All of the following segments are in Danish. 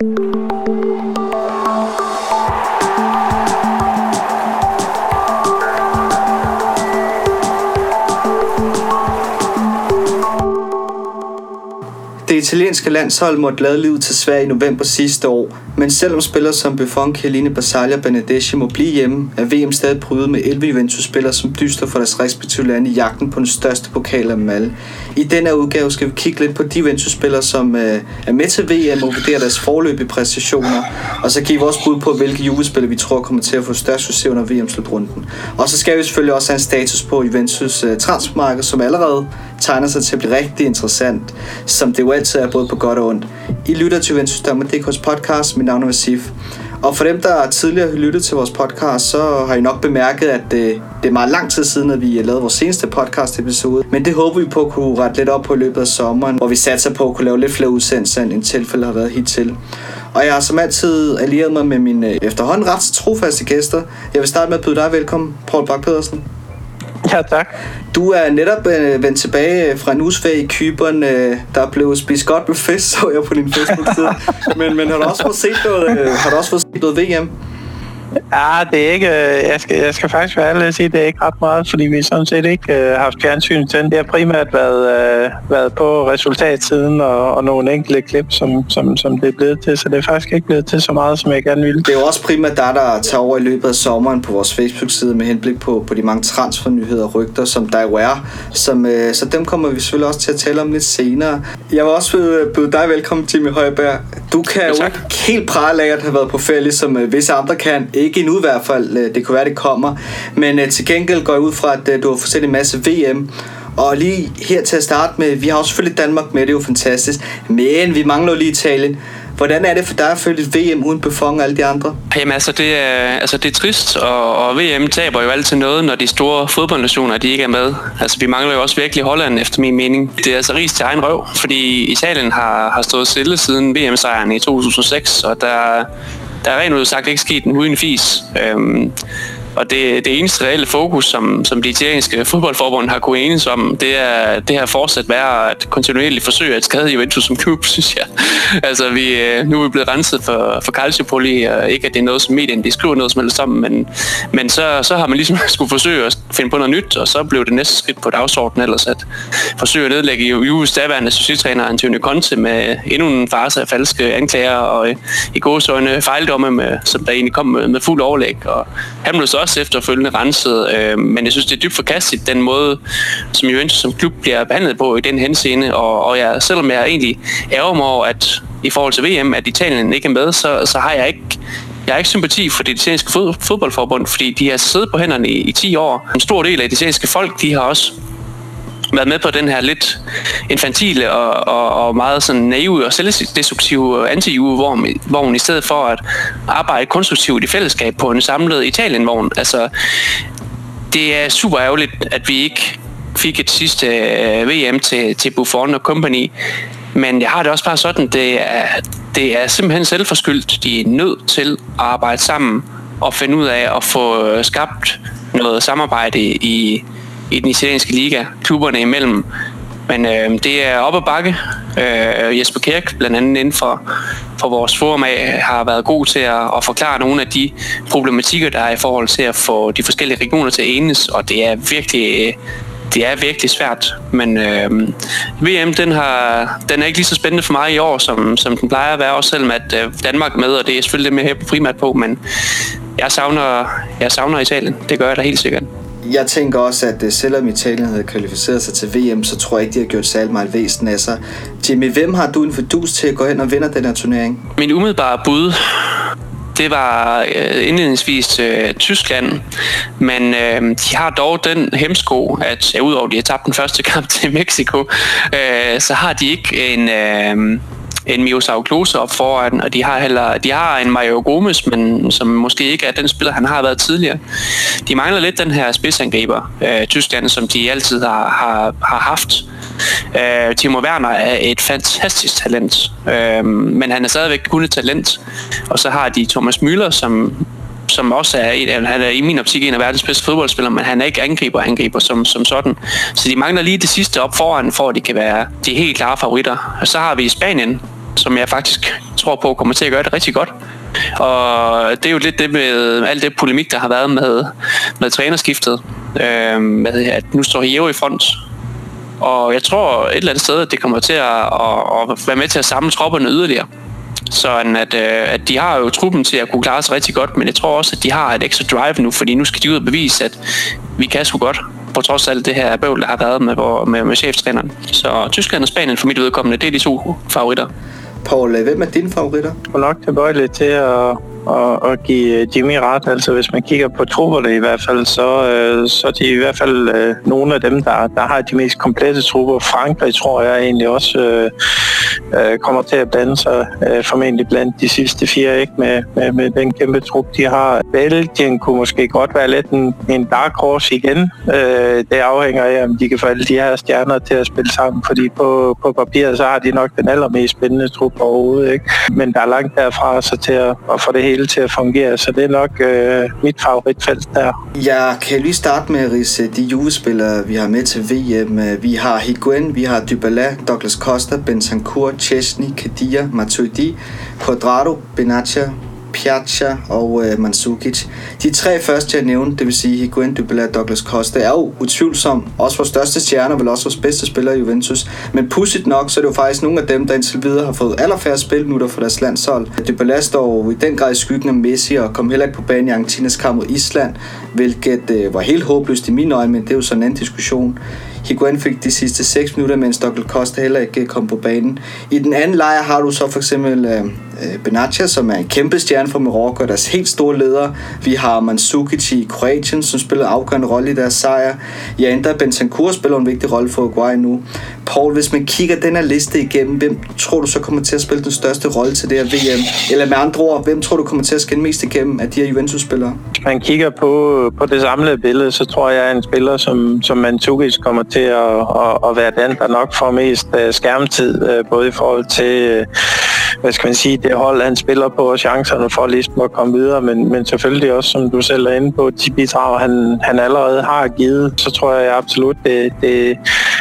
Det italienske landshold måtte lade livet til Sverige i november sidste år, men selvom spillere som Buffon, Chiellini, Basaglia og Benedeschi må blive hjemme, er VM stadig prydet med 11 Juventus-spillere, som dyster for deres respektive lande i jagten på den største pokal af dem alle. I denne udgave skal vi kigge lidt på de Juventus-spillere, som øh, er med til VM og vurdere deres forløbige præstationer, og så give vores bud på, hvilke Juve-spillere vi tror kommer til at få størst succes under VM-slutrunden. Og så skal vi selvfølgelig også have en status på Juventus øh, transfermarked, som allerede tegner sig til at blive rigtig interessant, som det jo altid er både på godt og ondt. I lytter til Juventus DK's podcast, mit navn er Sif. Og for dem, der tidligere har lyttet til vores podcast, så har I nok bemærket, at det, det er meget lang tid siden, at vi har lavet vores seneste podcast episode. Men det håber vi på at kunne rette lidt op på i løbet af sommeren, hvor vi satser på at kunne lave lidt flere udsendelser, end tilfælde har været hittil. Og jeg har som altid allieret mig med mine efterhånden ret trofaste gæster. Jeg vil starte med at byde dig velkommen, Paul Bak pedersen Ja, tak. Du er netop øh, vendt tilbage fra en uges i Kyberen, øh, der blev spist godt med fisk, så jeg på din Facebook-side. men, men har du også fået set noget, øh, har du også fået set noget VM? Ja, det er ikke, øh, jeg skal, jeg skal faktisk være ærlig at sige, det er ikke ret meget, fordi vi sådan set ikke øh, har haft fjernsyn til Det har primært været, øh, været på resultatsiden og, og nogle enkelte klip, som, som, som det er blevet til, så det er faktisk ikke blevet til så meget, som jeg gerne ville. Det er jo også primært dig, der tager over i løbet af sommeren på vores Facebook-side med henblik på, på de mange transfernyheder og rygter, som der jo er. Som, øh, så dem kommer vi selvfølgelig også til at tale om lidt senere. Jeg vil også byde, byde dig velkommen, Jimmy Højberg. Du kan ja, jo ikke helt prale af at have været på ferie, som øh, visse andre kan ikke endnu i hvert fald. Øh, det kunne være, det kommer. Men øh, til gengæld går jeg ud fra, at øh, du har fået set en masse VM. Og lige her til at starte med, vi har jo selvfølgelig Danmark med, det er jo fantastisk. Men vi mangler jo lige Italien. Hvordan er det for dig at følge et VM uden Buffon og alle de andre? Jamen altså, det er, altså, det er trist, og, og VM taber jo altid noget, når de store fodboldnationer de ikke er med. Altså, vi mangler jo også virkelig Holland, efter min mening. Det er altså ris til egen røv, fordi Italien har, har stået stille siden VM-sejren i 2006, og der, der er rent ud sagt ikke sket en uden fis. Øhm, og det, det eneste reelle fokus, som, som de italienske fodboldforbund har kunnet enes om, det er det her fortsat være at kontinuerligt forsøge at skade Juventus som klub, synes jeg. altså, vi, øh, nu er vi blevet renset for, for calciopoli, og ikke at det er noget, som medierne de skriver noget som helst om, men, men så, så har man ligesom skulle forsøge at finde på noget nyt, og så blev det næste skridt på dagsordenen ellers at forsøge at nedlægge Juves daværende societræner Antonio Conte med endnu en farse af falske anklager og øh, i gåsøjne fejldomme, med, som der egentlig kom med, med fuld overlæg. Og han blev så også efterfølgende renset, øh, men jeg synes, det er dybt forkasteligt, den måde, som Juventus som klub bliver behandlet på i den henseende, og, og jeg, selvom jeg egentlig ærger mig over, at i forhold til VM, at Italien ikke er med, så, så har jeg ikke jeg har ikke sympati for det italienske fod, fodboldforbund, fordi de har siddet på hænderne i, i 10 år. En stor del af det italienske folk, de har også været med på den her lidt infantile og, og, og meget sådan naive og selvdestruktive anti hvor, hvor hun i stedet for at arbejde konstruktivt i fællesskab på en samlet Italien-vogn. Altså, det er super ærgerligt, at vi ikke fik et sidste øh, VM til, til Buffon og company. Men jeg har det også bare sådan, det er, det er simpelthen selvforskyldt. De er nødt til at arbejde sammen og finde ud af at få øh, skabt noget samarbejde i, i den italienske liga, klubberne imellem. Men øh, det er op ad bakke. Øh, Jesper Kirk, blandt andet inden for, for vores forum af, har været god til at, at forklare nogle af de problematikker, der er i forhold til at få de forskellige regioner til at enes, og det er virkelig øh, det er virkelig svært, men øh, VM den, har, den er ikke lige så spændende for mig i år, som, som den plejer at være, også selvom at øh, Danmark med, og det er selvfølgelig det med primært på, men jeg savner, jeg savner Italien, det gør jeg da helt sikkert jeg tænker også, at øh, selvom Italien havde kvalificeret sig til VM, så tror jeg ikke, de har gjort særlig meget væsen af sig. Jimmy, hvem har du en fordus til at gå hen og vinde den her turnering? Min umiddelbare bud, det var øh, indledningsvis øh, Tyskland, men øh, de har dog den hemsko, at ja, udover at de har tabt den første kamp til Mexico, øh, så har de ikke en... Øh, en Miroslav Klose op foran, og de har heller de har en Mario Gomes, men som måske ikke er den spiller, han har været tidligere. De mangler lidt den her spidsangriber, øh, Tyskland, som de altid har, har, har haft. Øh, Timo Werner er et fantastisk talent, øh, men han er stadigvæk kun et talent. Og så har de Thomas Müller, som som også er, et, han er i min optik en af verdens bedste fodboldspillere, men han er ikke angriber angriber som, som sådan. Så de mangler lige det sidste op foran, for at de kan være de helt klare favoritter. Og så har vi i Spanien, som jeg faktisk tror på kommer til at gøre det rigtig godt. Og det er jo lidt det med alt det polemik, der har været med, med trænerskiftet. Øh, med, at nu står Hero i front. Og jeg tror et eller andet sted, at det kommer til at, at, at være med til at samle tropperne yderligere. Så at, øh, at de har jo truppen til at kunne klare sig rigtig godt, men jeg tror også, at de har et ekstra drive nu, fordi nu skal de ud og bevise, at vi kan sgu godt på trods af alt det her bøvl, der har været med, med, med cheftræneren. Så Tyskland og Spanien for mit vedkommende, det er de to favoritter. Paul, øh, hvem er dine favoritter? Jeg er nok tilbøjelig til at og, og give øh, Jimmy ret. Altså hvis man kigger på trupperne i hvert fald, så, øh, så er de i hvert fald øh, nogle af dem, der, der har de mest komplette trupper. Frankrig tror jeg egentlig også øh, øh, kommer til at blande sig øh, formentlig blandt de sidste fire, ikke med, med, med den kæmpe trup, de har. Belgien kunne måske godt være lidt en, en dark horse igen. Øh, det afhænger af, om de kan få alle de her stjerner til at spille sammen, fordi på, på papiret, så har de nok den allermest spændende trup overhovedet. Ikke? Men der er langt derfra så til at, at få det hele til at fungere, så det er nok øh, mit favoritfelt der. Jeg kan lige starte med at rise de julespillere, vi har med til VM. Vi har Higuain, vi har Dybala, Douglas Costa, Bentancur, Chesney, Kadir, Matuidi, Quadrado, Benatia, Piazza og øh, Mandzukic. De tre første, jeg nævnte, det vil sige Higuain, Dybala og Douglas Costa, er jo utvivlsomt også vores største stjerner, vel også vores bedste spillere i Juventus. Men pudsigt nok, så er det jo faktisk nogle af dem, der indtil videre har fået allerfærre spilminutter for deres landshold. Dybala står i den grad i skyggen af Messi og kom heller ikke på banen i Argentinas kamp mod Island, hvilket øh, var helt håbløst i mine øjne, men det er jo sådan en anden diskussion. Higuain fik de sidste 6 minutter, mens Douglas Costa heller ikke kom på banen. I den anden lejr har du så for eksempel øh Øh, Benatia, som er en kæmpe stjerne for Marokko, deres helt store leder. Vi har Mandzukic i Kroatien, som spiller afgørende rolle i deres sejr. Janda Bentancur spiller en vigtig rolle for Uruguay nu. Paul, hvis man kigger den her liste igennem, hvem tror du så kommer til at spille den største rolle til det her VM? Eller med andre ord, hvem tror du kommer til at skinne mest igennem af de her Juventus-spillere? Hvis man kigger på, på det samlede billede, så tror jeg, at en spiller som, som Mandzukic kommer til at, at, at være den, der nok får mest øh, skærmtid, øh, både i forhold til, hvad skal man sige, det hold, han spiller på, og chancerne for ligesom at komme videre, men, men selvfølgelig også, som du selv er inde på, de bidrag, han, han allerede har givet, så tror jeg absolut, det, det,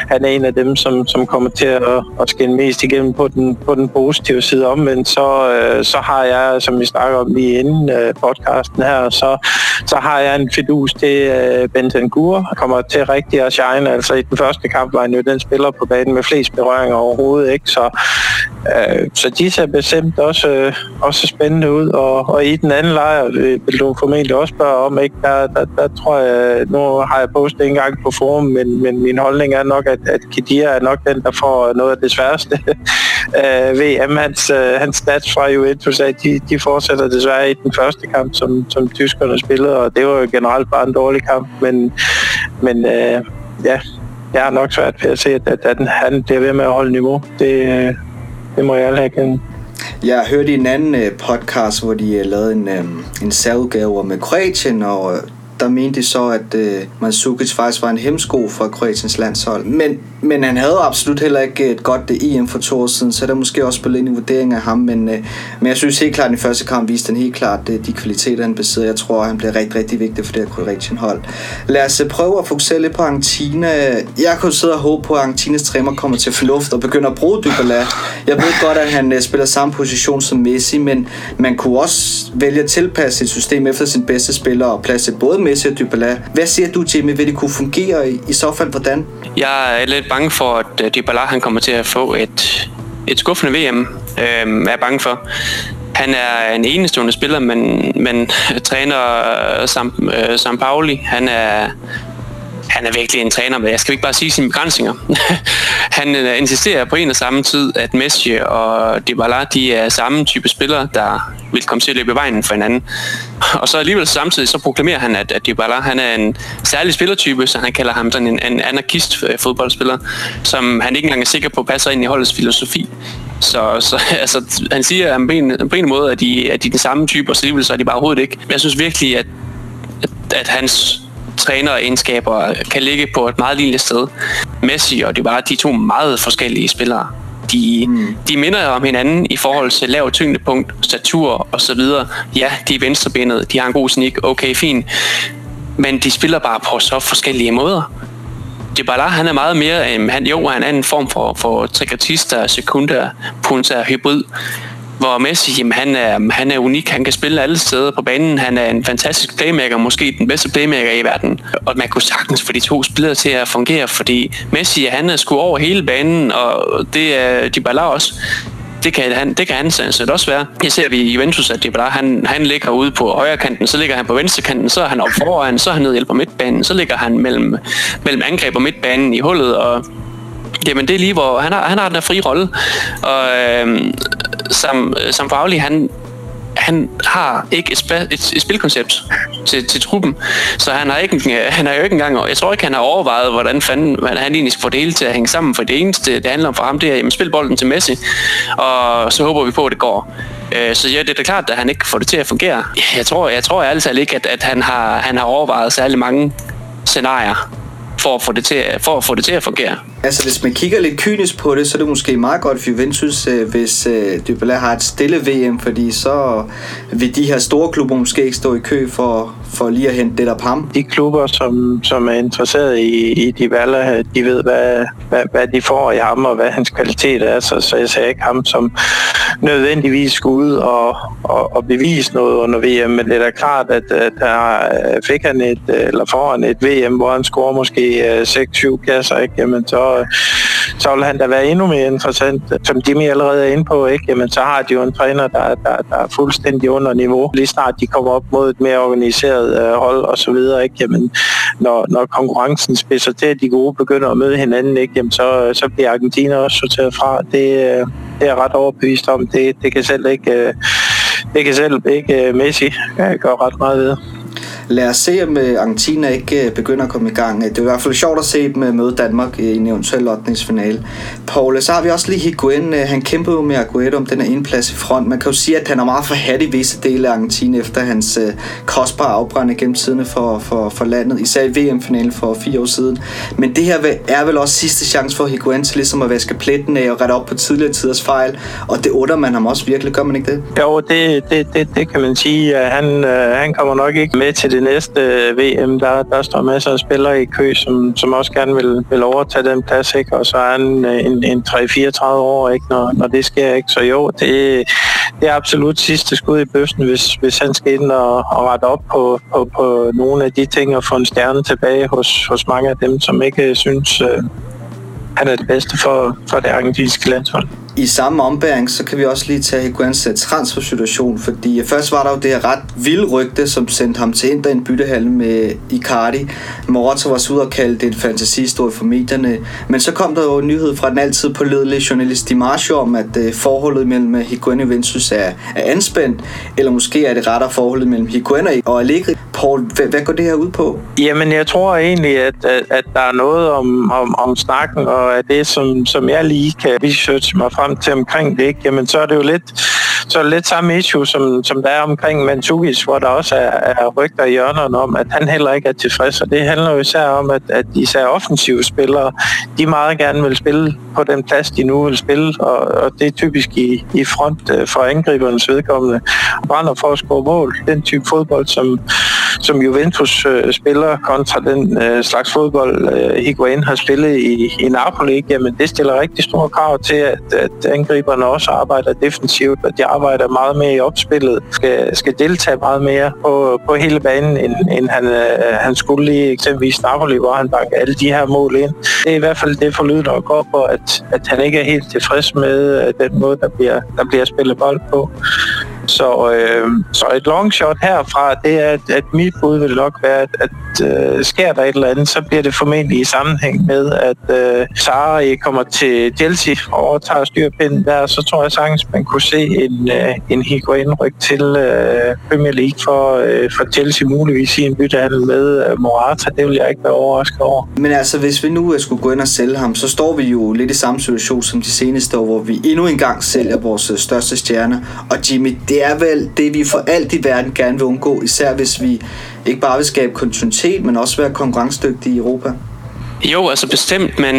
han er en af dem, som, som kommer til at, at skinne mest igennem på den, på den positive side. Omvendt så, øh, så har jeg, som vi snakker om lige inden øh, podcasten her, så, så har jeg en fidus til øh, Bentancur, kommer til rigtig at shine. Altså i den første kamp var han jo den spiller på banen med flest berøringer overhovedet, ikke? Så, øh, så de ser bestemt også, øh, også spændende ud. Og, og i den anden lejr øh, vil du formentlig også spørge om, ikke? Der, der, der tror jeg, nu har jeg postet en gang på forum, men, men min holdning er nok, at, at Kedia er nok den, der får noget af det sværeste øh, uh, VM. Hans, øh, hans stats fra Juventus, de, de fortsætter desværre i den første kamp, som, som tyskerne spillede, og det var jo generelt bare en dårlig kamp, men, men øh, ja, jeg har nok svært ved at se, at, at, at han bliver ved med at holde niveau. Det, øh, det må jeg alle have kendt. Jeg hørte i en anden øh, podcast, hvor de øh, lavede en, øh, en særudgave med Kroatien, og der mente de så, at øh, Mandzukic faktisk var en hemsko for Kroatiens landshold. Men, men han havde absolut heller ikke øh, et godt øh, EM for to år siden, så der måske også spillet ind i vurderingen af ham. Men, øh, men jeg synes helt klart, at den første kamp viste han helt klart øh, de kvaliteter, han besidder. Jeg tror, han bliver rigtig, rigtig vigtig for det her Kroatien hold. Lad os prøve at fokusere lidt på Argentina. Jeg kunne sidde og håbe på, at Argentinas træner kommer til fornuft og begynder at bruge Dybala. Jeg ved godt, at han øh, spiller samme position som Messi, men man kunne også vælge at tilpasse sit system efter sin bedste spiller og plads både Messi og Dybala. Hvad siger du, Jimmy? Vil det kunne fungere i, i så fald hvordan? Jeg er lidt bange for, at øh, Dybala han kommer til at få et, et skuffende VM, øh, er jeg bange for. Han er en enestående spiller, men, men træner øh, Sam, øh, Sam Pauli, han er, han er virkelig en træner, men jeg skal ikke bare sige sine begrænsninger. han øh, insisterer på en og samme tid, at Messi og Dybala, de er samme type spillere, der vil komme til at løbe vejen for hinanden. Og så alligevel samtidig så proklamerer han, at, at Dybala han er en særlig spillertype, så han kalder ham sådan en, en anarkist øh, fodboldspiller, som han ikke engang er sikker på passer ind i holdets filosofi. Så, så altså, han siger at på en, på en måde, at de, at de er den samme type, og så alligevel så er de bare overhovedet ikke. Jeg synes virkelig, at, at, at hans træneregenskaber kan ligge på et meget lille sted. Messi og det var de to meget forskellige spillere. De, mm. de minder om hinanden i forhold til lav tyngdepunkt, statur og så videre. Ja, de er venstrebenet, de har en god snik, okay, fint. Men de spiller bare på så forskellige måder. Dybala, han er meget mere, um, han, jo, han er en form for, for trikatista, sekunda, punta, hybrid, hvor Messi, jamen, han, er, han er unik, han kan spille alle steder på banen, han er en fantastisk playmaker, måske den bedste playmaker i verden, og man kunne sagtens få de to spillere til at fungere, fordi Messi, han er sgu over hele banen, og det er Dybala også. Det kan han, det kan han set også være. Jeg ser vi i Juventus, at det bare, han, han ligger ude på højre kanten, så ligger han på venstre kanten, så er han op foran, så er han nede på midtbanen, så ligger han mellem, mellem angreb og midtbanen i hullet, og Jamen det er lige hvor han har, han har den her fri rolle. Og øhm, som, øh, som faglig han han har ikke et, spa- et, et spilkoncept til, til truppen, så han har, ikke, øh, han har jo ikke engang, jeg tror ikke, han har overvejet, hvordan fanden han egentlig skal få det hele til at hænge sammen, for det eneste, det handler om for ham, det er, jamen, spil bolden til Messi, og så håber vi på, at det går. Øh, så ja, det er da klart, at han ikke får det til at fungere. Jeg tror, jeg tror ærligt ikke, at, at han, har, han har overvejet særlig mange scenarier for at få det til, for at, få det til at fungere. Altså, hvis man kigger lidt kynisk på det, så er det måske meget godt for Juventus, øh, hvis øh, Dybala har et stille VM, fordi så vil de her store klubber måske ikke stå i kø for, for lige at hente det der ham. De klubber, som, som er interesseret i, i de valger, de ved, hvad, hvad, hvad de får i ham, og hvad hans kvalitet er, så, så jeg ser ikke ham som nødvendigvis skulle ud og, og, og bevise noget under VM, men det er da klart, at, at der fik han et, eller får han et VM, hvor han scorer måske øh, 6-7 kasser, ikke? Jamen, så så, vil han da være endnu mere interessant. Som Jimmy allerede er inde på, ikke? Jamen, så har de jo en træner, der, der, der er fuldstændig under niveau. Lige snart de kommer op mod et mere organiseret øh, hold og så videre, ikke? Jamen, når, når konkurrencen spidser til, at de gode begynder at møde hinanden, ikke? Jamen, så, øh, så bliver Argentina også sorteret fra. Det, øh, det er jeg ret overbevist om. Det, det kan selv ikke, øh, det kan selv ikke øh, Messi øh, gøre ret meget ved. Lad os se, om øh, Argentina ikke øh, begynder at komme i gang. Det er i hvert fald sjovt at se dem øh, møde Danmark i en eventuel lotningsfinale. Paul, så har vi også lige Higuain. Han kæmpede jo med Aguero om den her indplads i front. Man kan jo sige, at han er meget forhat i visse dele af Argentina efter hans kostbare afbrænding gennem tiderne for, for, for landet. Især i VM-finalen for fire år siden. Men det her er vel også sidste chance for Higuain til ligesom at vaske pletten af og rette op på tidligere tiders fejl. Og det under man ham også virkelig, gør man ikke det? Jo, det, det, det, det kan man sige. Han, han kommer nok ikke med til det det næste øh, VM, der, der står masser af spillere i kø, som, som også gerne vil, vil overtage den plads, ikke? og så er han øh, en, en, en 3-34 år, ikke? Når, når det sker. Ikke? Så jo, det, det er absolut sidste skud i bøsten, hvis, hvis han skal ind og, og rette op på, på, på nogle af de ting og få en stjerne tilbage hos, hos mange af dem, som ikke øh, synes, øh, han er det bedste for, for det argentinske landshold. I samme ombæring, så kan vi også lige tage Higuains øh, transfersituation, fordi øh, først var der jo det her ret vilde rygte, som sendte ham til Inter i en byttehal med Icardi. Morata var så ude og kalde det en fantasihistorie for medierne, men så kom der jo en nyhed fra den altid pålidelige journalist Di Marzio om, at øh, forholdet mellem øh, Higuain og Juventus er, er anspændt, eller måske er det rettere forholdet mellem Higuain og Allegri. Paul, hvad, hvad går det her ud på? Jamen, jeg tror egentlig, at, at, at der er noget om, om, om snakken, og at det, som, som jeg lige kan researche mig frem til omkring det, ikke? jamen så er det jo lidt, så er det lidt samme issue, som, som der er omkring Mandzukic, hvor der også er, er rygter i hjørnerne om, at han heller ikke er tilfreds. Og det handler jo især om, at, at især offensive spillere, de meget gerne vil spille på den plads, de nu vil spille, og, og det er typisk i, i front øh, for angribernes vedkommende. Brænder for at score mål. Den type fodbold, som, som Juventus øh, spiller kontra den øh, slags fodbold, øh, Higuain har spillet i, i Napoli, jamen det stiller rigtig store krav til, at, at angriberne også arbejder defensivt, og de arbejder meget mere i opspillet, skal, skal deltage meget mere på, på hele banen, end, end han, øh, han skulle i eksempelvis Napoli, hvor han bakker alle de her mål ind. Det er i hvert fald det forlyd, der går på, at, at han ikke er helt tilfreds med øh, den måde, der bliver, der bliver spillet bold på. Så, øh, så et long shot herfra, det er, at, at mit bud vil nok være, at, at øh, sker der et eller andet, så bliver det formentlig i sammenhæng med, at øh, Sarri kommer til Chelsea og overtager styrpinden der, så tror jeg sagtens, man kunne se en, øh, en Higuain-ryg til øh, Premier League for, øh, for Chelsea muligvis i en byttehandel med øh, Morata. Det vil jeg ikke være overrasket over. Men altså, hvis vi nu øh, skulle gå ind og sælge ham, så står vi jo lidt i samme situation som de seneste år, hvor vi endnu engang sælger vores øh, største stjerne. Og Jimmy, det det er vel det, vi for alt i verden gerne vil undgå, især hvis vi ikke bare vil skabe kontinuitet, men også være konkurrencedygtige i Europa. Jo, altså bestemt, men,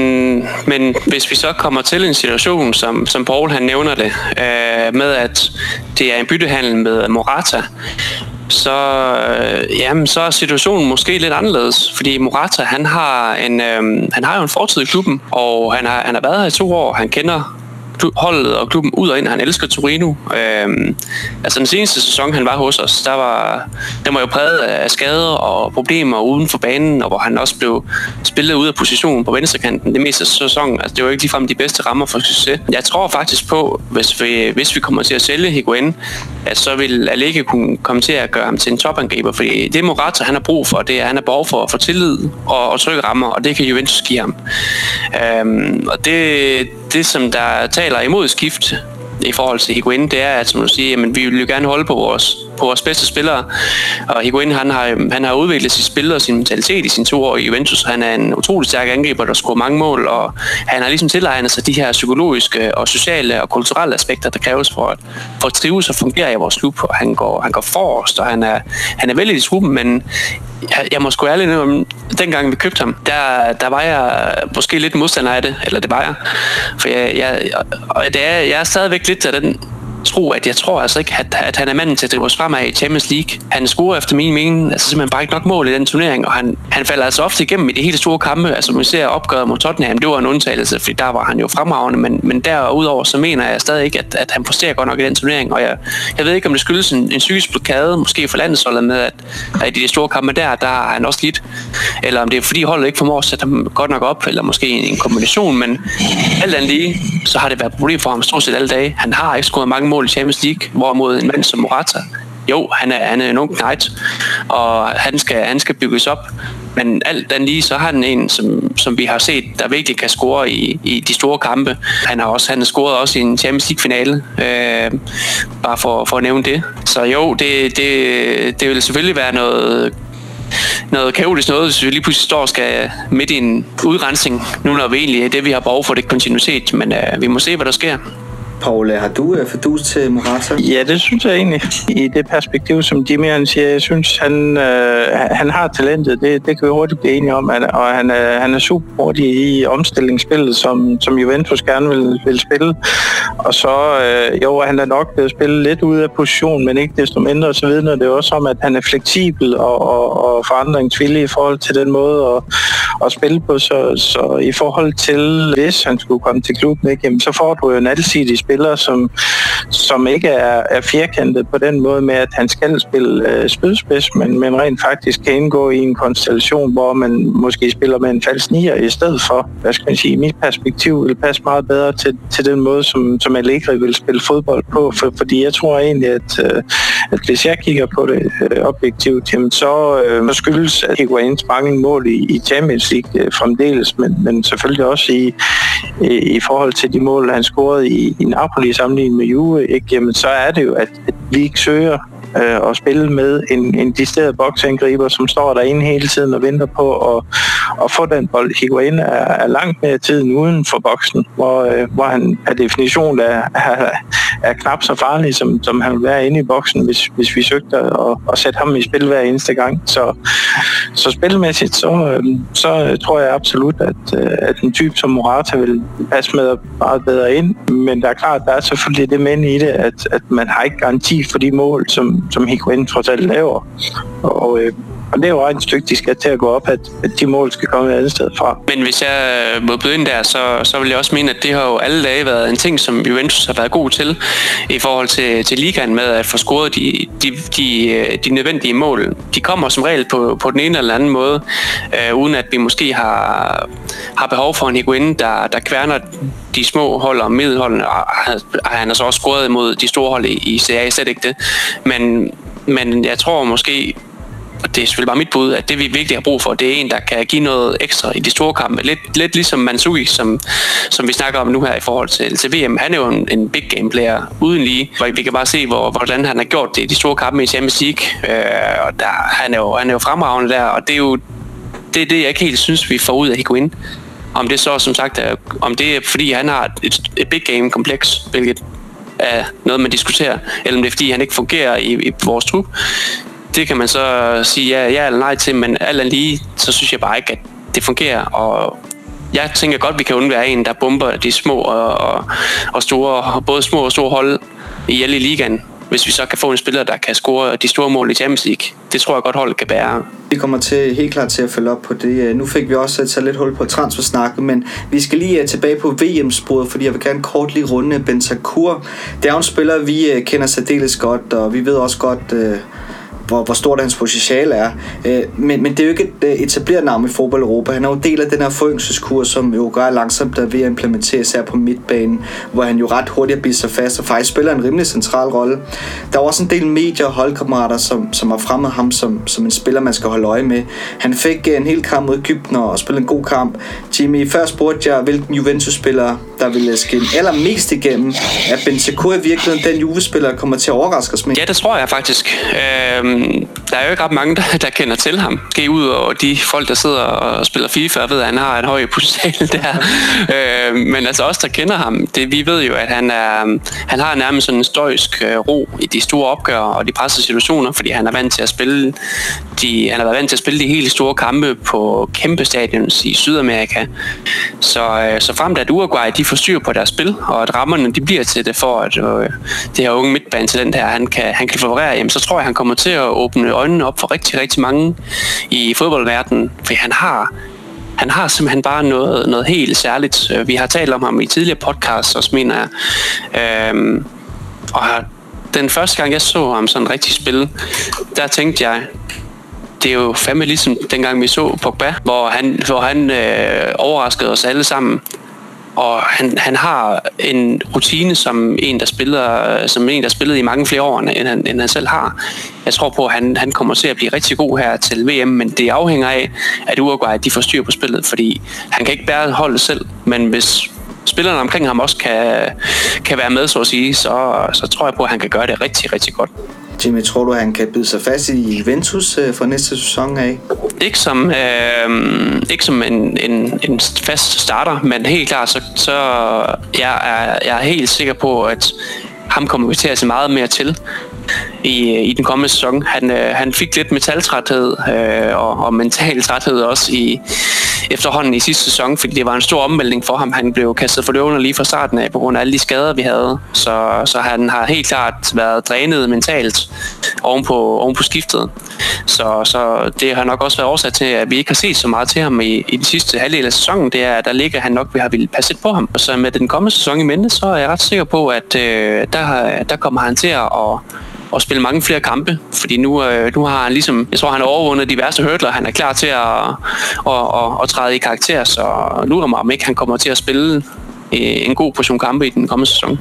men hvis vi så kommer til en situation, som, som Paul han nævner det, øh, med at det er en byttehandel med Morata, så, øh, jamen, så er situationen måske lidt anderledes, fordi Morata, han har, en, øh, han har jo en fortid i klubben, og han har, han har været her i to år. Han kender holdet og klubben ud og ind. Han elsker Torino. Øhm, altså den seneste sæson, han var hos os, der var, den var jo præget af skader og problemer uden for banen, og hvor han også blev spillet ud af positionen på venstrekanten det meste af sæsonen. Altså, det var ikke ligefrem de bedste rammer for succes. Jeg tror faktisk på, hvis vi, hvis vi kommer til at sælge Higuain, at så vil Allegri kunne komme til at gøre ham til en topangriber, fordi det Morata han har brug for, det er, at han har behov for at få tillid og, og trygge rammer, og det kan Juventus give ham. Øhm, og det, det, som der taler imod skift i forhold til Higuain, det er, at som du siger, jamen, vi vil jo gerne holde på vores, på vores bedste spillere. Og Higuain, han har, han har udviklet sit spil og sin mentalitet i sine to år i Juventus. Han er en utrolig stærk angriber, der scorer mange mål, og han har ligesom tilegnet sig de her psykologiske og sociale og kulturelle aspekter, der kræves for at, for at trives og fungere i vores klub. Og han går, han går forrest, og han er, han er vældig i truppen, men jeg, jeg må sgu ærligt om, dengang vi købte ham, der, der var jeg måske lidt modstander af det, eller det var jeg. For jeg, jeg, og det er, jeg er stadigvæk lidt af den tro, at jeg tror altså ikke, at, at han er manden til at drive os fremad i Champions League. Han scorer efter min mening altså simpelthen bare ikke nok mål i den turnering, og han, han falder altså ofte igennem i de helt store kampe. Altså man ser opgøret mod Tottenham, det var en undtagelse, fordi der var han jo fremragende, men, men derudover så mener jeg stadig ikke, at, at han præsterer godt nok i den turnering, og jeg, jeg ved ikke, om det skyldes en, en psykisk blokade, måske for landsholdet med, at, at i de store kampe der, der har han også lidt, eller om det er fordi holdet ikke formår at sætte ham godt nok op, eller måske en, en kombination, men alt andet lige, så har det været et problem for ham stort set alle dage. Han har ikke scoret mange mål i Champions League, hvorimod en mand som Morata, jo, han er, han er en ung knight, og han skal, han skal bygges op. Men alt den lige, så har han en, som, som vi har set, der virkelig kan score i, i de store kampe. Han har også han har scoret også i en Champions League-finale, øh, bare for, for at nævne det. Så jo, det, det, det vil selvfølgelig være noget noget kaotisk noget, hvis vi lige pludselig står og skal midt i en udrensning, nu når vi egentlig er det, vi har behov for, det kontinuitet, men øh, vi må se, hvad der sker. Paul, øh, har du øh, uh, fordus til Morata? Ja, det synes jeg egentlig. I det perspektiv, som Jimmy han siger, jeg synes, han, øh, han har talentet. Det, det kan vi hurtigt blive enige om. Og han er, han er super hurtig i omstillingsspillet, som, som Juventus gerne vil, vil spille. Og så, øh, jo, han er nok blevet spillet lidt ud af position, men ikke desto mindre, så vidner det også om, at han er fleksibel og, og, og forandringsvillig i forhold til den måde at, at spille på. Så, så i forhold til, hvis han skulle komme til klubben, ikke, jamen, så får du jo en alsidig spiller, som, som ikke er, er firkantet på den måde med, at han skal spille øh, spydspids, men, men rent faktisk kan indgå i en konstellation, hvor man måske spiller med en falsk nier i stedet for. Hvad skal man sige, mit perspektiv vil passe meget bedre til, til den måde, som, som Allegri vil spille fodbold på, for, fordi jeg tror egentlig, at, øh, at hvis jeg kigger på det øh, objektivt, jamen så, øh, så skyldes, at Higuain's mange mål i, i Champions League øh, fremdeles, men, men selvfølgelig også i, i, i forhold til de mål, han scorede i, i Napoli sammenlignet med Juve, ikke? Jamen, så er det jo, at, at vi ikke søger øh, at spille med en, en distilleret boksangriber, som står derinde hele tiden og venter på at, at få den bold. Higuain er, er langt mere tiden uden for boksen, hvor, øh, hvor han per definition er, er, er knap så farlig, som, som han vil være inde i boksen, hvis, hvis vi søgte at, at sætte ham i spil hver eneste gang. Så, så spilmæssigt, så, øh, så tror jeg absolut, at, øh, at en type som Morata vil passe med meget bedre ind. Men der er klart, der er selvfølgelig det mænd i det, at, at man har ikke garanti for de mål, som, som Higuain trods alt laver. Og, øh, og det er jo et stykke, de skal til at gå op, at, at de mål skal komme et andet sted fra. Men hvis jeg øh, må byde ind der, så, så vil jeg også mene, at det har jo alle dage været en ting, som Juventus har været god til i forhold til, til ligaen med at få scoret de, de, de, øh, de nødvendige mål. De kommer som regel på, på den ene eller anden måde, øh, uden at vi måske har, har behov for en Higuain, der, der kværner de små hold og middelholdene. Han har så også scoret imod de store hold i, i CA, slet ikke det. Men, men jeg tror måske, og det er selvfølgelig bare mit bud, at det vi virkelig har brug for, det er en, der kan give noget ekstra i de store kampe. Lidt, lidt ligesom Mansuki, som, som vi snakker om nu her i forhold til, til VM. Han er jo en, en big game player uden lige. Hvor vi kan bare se, hvor, hvordan han har gjort det i de store kampe i Champions League. Øh, og der, han, er jo, han er jo fremragende der, og det er jo det, er det jeg ikke helt synes, vi får ud af Higuain. Om det så som sagt er, om det er fordi han har et, et big game kompleks, hvilket er noget, man diskuterer, eller om det er fordi han ikke fungerer i, i vores trup, det kan man så sige ja, ja eller nej til, men alt lige, så synes jeg bare ikke, at det fungerer, og jeg tænker godt, vi kan undvære en, der bomber de små og, og, og store, både små og store hold i i ligaen. hvis vi så kan få en spiller, der kan score de store mål i Champions League. Det tror jeg godt holdet kan bære. Vi kommer til helt klart til at følge op på det. Nu fik vi også taget lidt hul på transfersnakket, men vi skal lige øh, tilbage på VM-sporet, fordi jeg vil gerne kort lige runde Bentancur. Det er en spiller, vi øh, kender særdeles godt, og vi ved også godt, øh, hvor, hvor stort hans potentiale er. Øh, men, men det er jo ikke et øh, etableret navn i fodbold Europa. Han er jo en del af den her foryngelseskur, som jo gør langsomt der ved at implementere sig på midtbanen, hvor han jo ret hurtigt bliver sig fast og faktisk spiller en rimelig central rolle. Der er også en del medier og holdkammerater, som, som har fremmet ham som, som en spiller, man skal holde øje med. Han fik øh, en hel kamp mod Ægypten og spillede en god kamp. Jimmy, før spurgte jeg, hvilken Juventus-spiller, der ville skinne allermest igennem. Er Bentancur i virkeligheden den Juve-spiller, kommer til at overraske os med? Ja, det tror jeg faktisk. Øhm, Øhm, der er jo ikke ret mange, der, der kender til ham. Skal ud over de folk, der sidder og spiller FIFA og ved, at han har et højt potentiale der. øh, men altså os, der kender ham, det, vi ved jo, at han, er, han har nærmest sådan en støjsk øh, ro i de store opgør og de pressede situationer, fordi han er vant til at spille de, han har været vant til at spille de helt store kampe på kæmpe stadions i Sydamerika. Så, øh, så frem til at Uruguay de får styr på deres spil, og at rammerne de bliver til det for, at øh, det her unge midtbanetalent her, han kan, han kan florere, jamen, så tror jeg, han kommer til at åbne øjnene op for rigtig, rigtig mange i fodboldverdenen, for han har han har simpelthen bare noget, noget helt særligt. Øh, vi har talt om ham i tidligere podcasts også, mener jeg. Øhm, og den første gang, jeg så ham sådan rigtig spille, der tænkte jeg, det er jo fandme ligesom dengang vi så Pogba, hvor han, hvor han øh, overraskede os alle sammen og han, han har en rutine som en, der spiller, som en, der spillede i mange flere år, end han, end han selv har. Jeg tror på, at han, han kommer til at blive rigtig god her til VM, men det afhænger af, at Uruguay de får styr på spillet, fordi han kan ikke bære holdet selv, men hvis spillerne omkring ham også kan, kan være med, så at sige, så, så tror jeg på, at han kan gøre det rigtig, rigtig godt. Jimmy, tror du, han kan bide sig fast i Juventus øh, for næste sæson af? Ikke som, øh, ikke som en, en, en fast starter, men helt klart, så, så jeg er jeg er helt sikker på, at ham kommer vi til at se meget mere til i, i den kommende sæson. Han, øh, han fik lidt metaltræthed øh, og, og mental træthed også i efterhånden i sidste sæson, fordi det var en stor omvæltning for ham. Han blev kastet for løvene lige fra starten af, på grund af alle de skader, vi havde. Så, så han har helt klart været drænet mentalt oven på, oven på skiftet. Så, så det har nok også været årsag til, at vi ikke har set så meget til ham i, i den sidste halvdel af sæsonen. Det er, at der ligger han nok, vi har ville passe på ham. Så med den kommende sæson i mente, så er jeg ret sikker på, at øh, der, der kommer han til at at spille mange flere kampe, fordi nu, øh, nu har han ligesom, jeg tror han har overvundet de værste hurdler, han er klar til at, at, at, at træde i karakter, så nu mig, om ikke han kommer til at spille øh, en god portion kampe i den kommende sæson.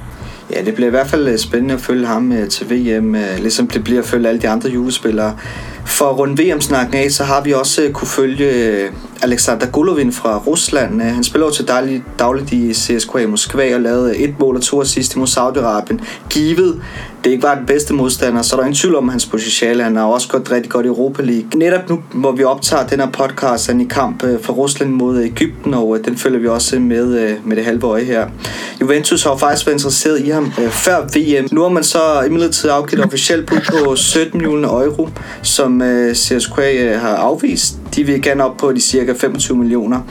Ja, det bliver i hvert fald øh, spændende at følge ham øh, til VM, ligesom det bliver at følge alle de andre julespillere. For at runde VM-snakken af, så har vi også kunne følge Alexander Golovin fra Rusland. Øh, han spiller jo til daglig, dagligt i CSKA Moskva og lavede et mål og to assist mod Saudi-Arabien. Givet det ikke var den bedste modstander, så er der ingen tvivl om hans potentiale. Han har også gået rigtig godt i Europa League. Netop nu, hvor vi optager den her podcast, han i kamp øh, for Rusland mod Ægypten, og øh, den følger vi også med, med det halve øje her. Juventus har faktisk været interesseret i ham før VM. Nu har man så imidlertid afgivet officielt bud på 17 millioner euro, som CSKA har afvist. De vil gerne op på de cirka 25 millioner.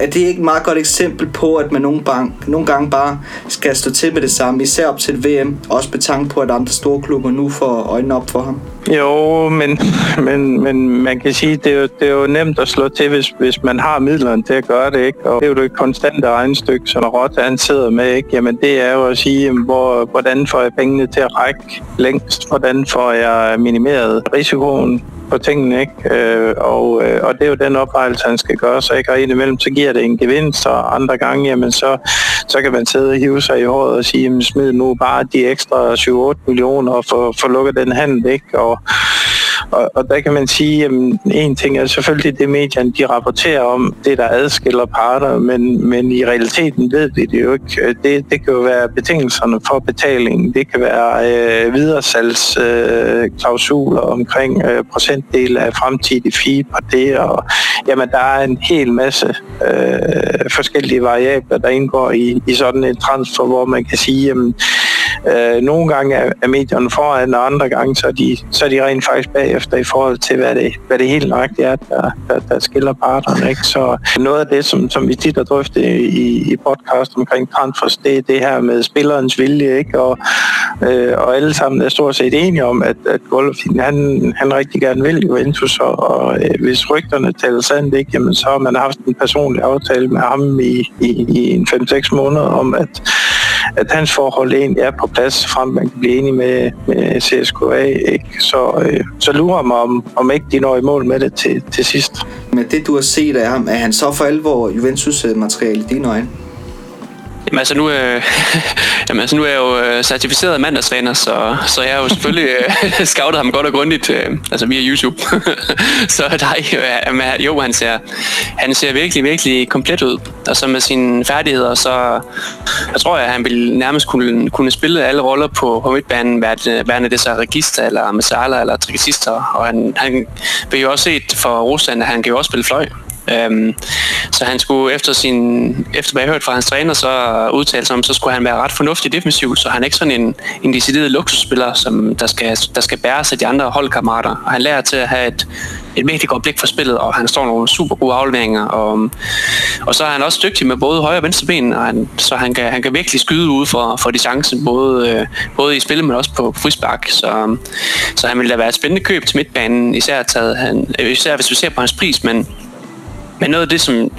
Er det ikke et meget godt eksempel på, at man nogle, bank, nogle gange bare skal stå til med det samme, især op til et VM, også betankt på, at andre store klubber nu får øjnene op for ham? Jo, men, men, men man kan sige, det er, jo, det er jo nemt at slå til, hvis, hvis man har midlerne til at gøre det, ikke? Og det er jo et konstante regnestykke, som Rotte han sidder med, ikke? Jamen det er jo at sige, hvor, hvordan får jeg pengene til at række længst? Hvordan får jeg minimeret risikoen på tingene, ikke? Øh, og, øh, og det er jo den opvejelse, han skal gøre sig, ikke? Og indimellem, så giver det en gevinst, og andre gange, jamen så, så kan man sidde og hive sig i håret og sige, jamen smid nu bare de ekstra 7-8 millioner og få, få lukket den handel, ikke? Og, og, og der kan man sige, at en ting er selvfølgelig det, medierne de rapporterer om, det der adskiller parter, men, men i realiteten ved vi det jo ikke. Øh, det, det kan jo være betingelserne for betalingen, det kan være øh, videresalgsklausuler øh, omkring øh, procentdel af fremtidig fee på det, og jamen der er en hel masse øh, forskellige variabler, der indgår i, i sådan en transfer, hvor man kan sige, jamen, Øh, nogle gange er, er medierne foran, og andre gange så er, de, så er de rent faktisk bagefter i forhold til, hvad det, hvad det helt nøjagtigt er, der, der, der skiller parterne. Ikke? Så noget af det, som, som vi tit har drøftet i, i podcast omkring transfers, det er det her med spillerens vilje, ikke? Og, øh, og alle sammen er stort set enige om, at, at Golovin, han, han rigtig gerne vil Juventus, og, og øh, hvis rygterne taler sandt, ikke, jamen, så har man haft en personlig aftale med ham i, i, i en 5-6 måneder om, at, at hans forhold egentlig er på plads, frem man kan blive enig med, med CSKA. Ikke? Så, øh, så lurer mig, om, om ikke de når i mål med det til, til sidst. Men det, du har set af ham, er han så for alvor Juventus-materiale i dine øjne? Jamen altså nu, øh, jamen, altså, nu er jeg jo øh, certificeret mandagstræner, så, så jeg har jo selvfølgelig øh, scoutet ham godt og grundigt, øh, altså via YouTube. så der øh, jo han, ser, han ser virkelig, virkelig komplet ud. Og så med sine færdigheder, så jeg tror jeg, at han vil nærmest kunne, kunne spille alle roller på, på midtbanen, værende det så register, eller Masala, eller trikisister. Og han, han vil jo også set for Rusland, at han kan jo også spille fløj. Øhm, så han skulle efter sin, efter hvad jeg hørte fra hans træner, så udtale sig om, så skulle han være ret fornuftig defensivt, så han er ikke sådan en, en decideret luksusspiller, som der skal, der skal bære sig de andre holdkammerater. Og han lærer til at have et, et mægtigt godt blik for spillet, og han står nogle super gode afleveringer. Og, og så er han også dygtig med både højre og venstre ben, og han, så han kan, han kan virkelig skyde ud for, for de chancer, både, øh, både i spillet, men også på frispark. Så, så han vil da være et spændende køb til midtbanen, især, taget, han, øh, især hvis vi ser på hans pris, men men noget af det, som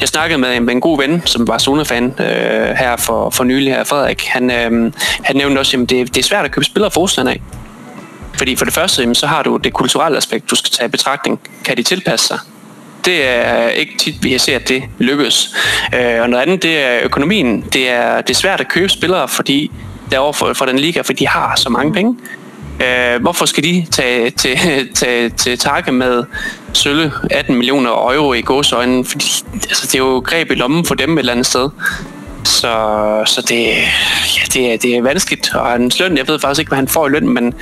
jeg snakkede med, med en god ven, som var Zona-fan øh, her for, for nylig her, Frederik, han, øh, han nævnte også, at det, det er svært at købe spillere fra Rusland af. Fordi for det første, jamen, så har du det kulturelle aspekt, du skal tage i betragtning. Kan de tilpasse sig? Det er ikke tit, vi har set, at det lykkes. Øh, og noget andet, det er økonomien. Det er, det er svært at købe spillere, fordi derovre for, for den liga, fordi de har så mange penge. Øh, hvorfor skal de tage til, tage, til takke med sølle 18 millioner euro i gåsøjnen? Fordi altså, det er jo greb i lommen for dem et eller andet sted. Så, så det, ja, det, er, det er vanskeligt. Og hans løn, jeg ved faktisk ikke, hvad han får i løn, men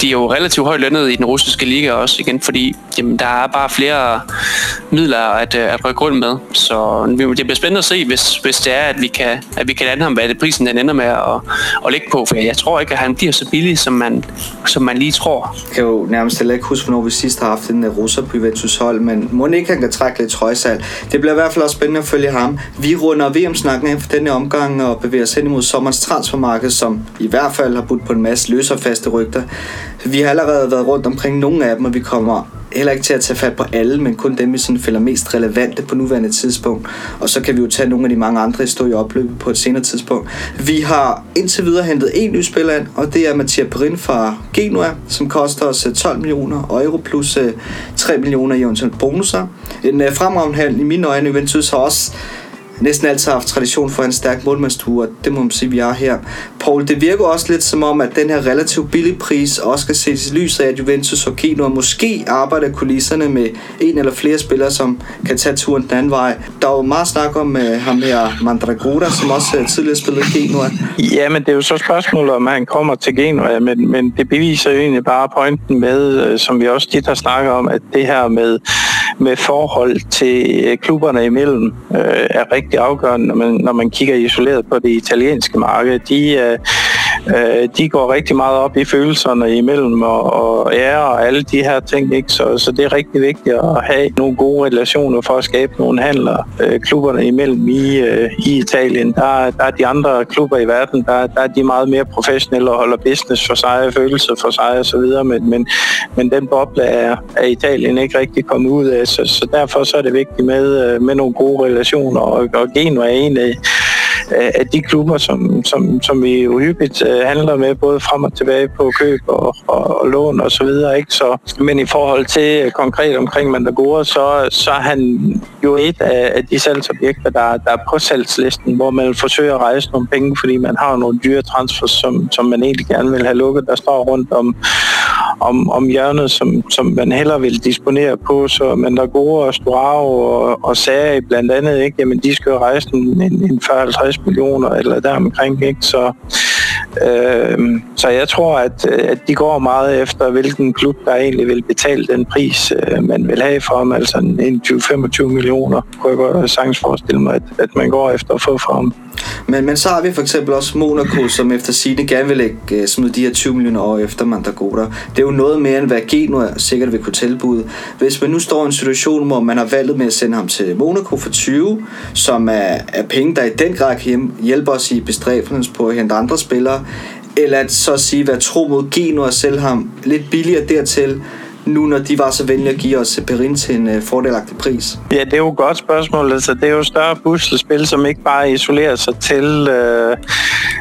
de er jo relativt højt lønnet i den russiske liga også igen, fordi jamen, der er bare flere midler at, øh, at rykke rundt med. Så det bliver spændende at se, hvis, hvis det er, at vi kan, at vi kan lande ham, hvad det prisen den ender med at, at lægge på. For jeg tror ikke, at han bliver så billig, som man, som man lige tror. Jeg kan jo nærmest heller ikke huske, hvornår vi sidst har haft en russer på Juventus hold, men må ikke han kan trække lidt trøjsal. Det bliver i hvert fald også spændende at følge ham. Vi runder VM-snakken af for denne omgang og bevæger os hen imod sommerens transfermarked, som i hvert fald har budt på en masse løs og faste rygter. Vi har allerede været rundt omkring nogle af dem, og vi kommer heller ikke til at tage fat på alle, men kun dem, vi sådan føler mest relevante på nuværende tidspunkt. Og så kan vi jo tage nogle af de mange andre historier opløbet på et senere tidspunkt. Vi har indtil videre hentet en ny spiller ind, og det er Mathias Perin fra Genua, som koster os øh, 12 millioner euro plus øh, 3 millioner i eventuelt bonusser. En øh, fremragende handel i mine øjne. Juventus har også næsten altid haft tradition for en stærk målmandstue, og det må man sige, vi er her. Paul, det virker også lidt som om, at den her relativt billige pris også skal ses i lyset af, at Juventus og Kino måske arbejder kulisserne med en eller flere spillere, som kan tage turen den anden vej. Der er jo meget snak om uh, ham her Mandragora, som også uh, tidligere spillede Genoa. Ja, men det er jo så spørgsmålet, om han kommer til Genoa, men, men det beviser jo egentlig bare pointen med, øh, som vi også tit har snakket om, at det her med, med forhold til øh, klubberne imellem øh, er rigtig rigtig afgørende, når man, når man kigger isoleret på det italienske marked. De, øh, øh, de går rigtig meget op i følelserne imellem og, og ære og alle de her ting. Ikke? Så, så det er rigtig vigtigt at have nogle gode relationer for at skabe nogle handler øh, klubberne imellem i, øh, i Italien. Der, der er de andre klubber i verden, der, der er de meget mere professionelle og holder business for sig, følelser for sig osv., men, men, men den boble er, er Italien ikke rigtig kommet ud af, så, så derfor så er det vigtigt med, øh, med nogle gode relationer og, og Genua er en af, af de klubber, som, som, som vi jo hyppigt øh, handler med, både frem og tilbage på køb og, og, og lån og så videre. Ikke? Så, men i forhold til øh, konkret omkring Mandagora, så, så er han jo et af, af de salgsobjekter, der, der er på salgslisten, hvor man forsøger at rejse nogle penge, fordi man har nogle dyre transfers, som, som man egentlig gerne vil have lukket, der står rundt om, om, om hjørnet, som, som man heller vil disponere på. Så Mandagora og Storao og, og Sari blandt andet, ikke? Jamen, de skal jo rejse en, en, en 40-50 millioner eller deromkring. Ikke? Så, øh, så jeg tror, at, at de går meget efter, hvilken klub, der egentlig vil betale den pris, øh, man vil have for ham. Altså en 20-25 millioner, kunne jeg godt sagtens forestille mig, at, at man går efter at få for ham. Men, men så har vi for eksempel også Monaco, som efter sine gerne vil lægge øh, smide de her 20 millioner år efter Mandagoda. Det er jo noget mere end hvad Genoa sikkert vil kunne tilbyde. Hvis man nu står i en situation, hvor man har valgt med at sende ham til Monaco for 20, som er, er penge, der i den grad kan hjælpe os i bestræbelsen på at hente andre spillere, eller at så at sige, være tro mod Genoa og sælge ham lidt billigere dertil, nu når de var så venlige at give os øh, Perin til en øh, fordelagtig pris? Ja, det er jo et godt spørgsmål. Altså, det er jo større puslespil, som ikke bare isolerer sig til, øh,